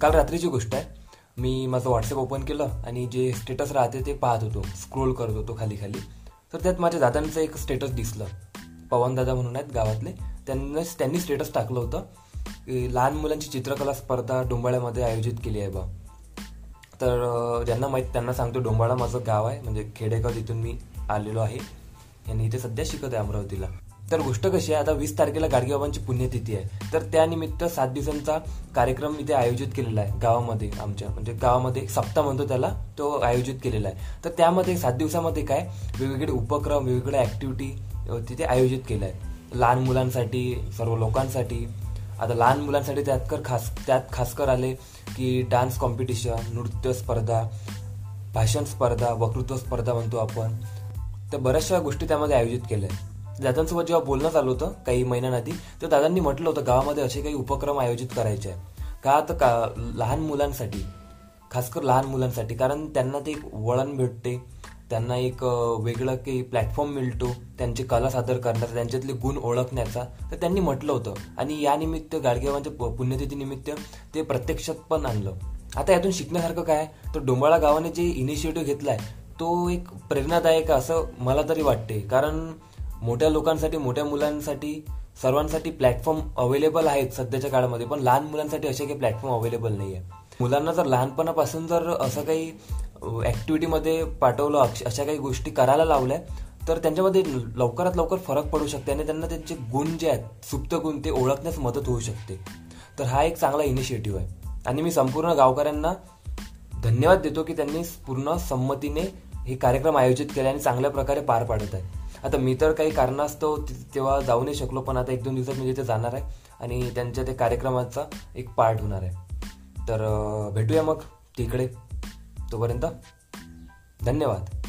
काल रात्रीची गोष्ट आहे. मी माझं व्हॉट्सअप ओपन केलं आणि जे स्टेटस राहते ते पाहत होतो. स्क्रोल करत होतो खाली खाली. तर त्यात माझ्या दादांचं एक स्टेटस दिसलं. पवन दादा म्हणून आहेत गावातले. त्यांना त्यांनी स्टेटस टाकलं होतं. की लहान मुलांची चित्रकला स्पर्धा डोंबाळ्यामध्ये आयोजित केली आहे बा. तर ज्यांना माहीत त्यांना सांगतो डोंबाळा माझं गाव आहे. म्हणजे खेडेगाव तिथून मी आलेलो आहे. आणि इथे सध्या शिकत आहे अमरावतीला. तर गोष्ट कशी आहे आता वीस तारखेला गाडगेबाबांची पुण्यतिथी आहे. तर त्यानिमित्त सात दिवसांचा कार्यक्रम इथे आयोजित केलेला आहे गावामध्ये आमच्या म्हणजे गावामध्ये सप्ताह म्हणतो त्याला तो आयोजित केलेला आहे. तर त्यामध्ये सात दिवसामध्ये काय वेगवेगळे उपक्रम वेगवेगळ्या ऍक्टिव्हिटी तिथे आयोजित केल्या आहे. लहान मुलांसाठी सर्व लोकांसाठी. आता लहान मुलांसाठी त्यात कर खास त्यात खासकर आले की डान्स कॉम्पिटिशन नृत्य स्पर्धा भाषण स्पर्धा वक्तृत्व स्पर्धा म्हणतो आपण. तर बऱ्याचशा गोष्टी त्यामध्ये आयोजित केल्या आहेत. दादांसोबत जेव्हा बोलणं चालू होतं काही महिन्यांआधी तर दादांनी म्हटलं होतं गावामध्ये असे काही उपक्रम आयोजित करायचे आहे का तर का लहान मुलांसाठी खासकर लहान मुलांसाठी कारण त्यांना ते एक वळण भेटते त्यांना एक वेगळं काही प्लॅटफॉर्म मिळतो त्यांची कला सादर करण्याचा त्यांच्यातले गुण ओळखण्याचा. तर त्यांनी म्हटलं होतं. आणि या निमित्त प- पुण्यतिथीनिमित्त ते प्रत्यक्षात पण आणलं. आता यातून शिकण्यासारखं काय तर डोंबाळा गावाने जे इनिशिएटिव्ह घेतलाय तो एक प्रेरणादायक असं मला तरी वाटते कारण मोठ्या लोकांसाठी मोठ्या मुलांसाठी सर्वांसाठी प्लॅटफॉर्म अवेलेबल आहेत सध्याच्या काळामध्ये पण लहान मुलांसाठी असे काही प्लॅटफॉर्म अवेलेबल नाही आहे मुलांना जर लहानपणापासून जर असं काही ऍक्टिव्हिटीमध्ये पाठवलं अक्ष- अशा काही गोष्टी करायला लावल्या तर त्यांच्यामध्ये लवकरात लवकर फरक पडू शकते आणि त्यांना त्यांचे गुण जे आहेत सुप्त गुण ते ओळखण्यास मदत होऊ शकते. तर हा एक चांगला इनिशिएटिव्ह आहे. आणि मी संपूर्ण गावकऱ्यांना धन्यवाद देतो की त्यांनी पूर्ण संमतीने हे कार्यक्रम आयोजित केले आणि चांगल्या प्रकारे पार पाडत आहे. आता मी तर काही कारणास्तव तेव्हा जाऊ नाही शकलो पण आता एक दोन दिवसात मी तिथे जाणार आहे आणि त्यांच्या ते कार्यक्रमाचा एक पार्ट होणार आहे. तर भेटूया मग तिकडे. तोपर्यंत धन्यवाद.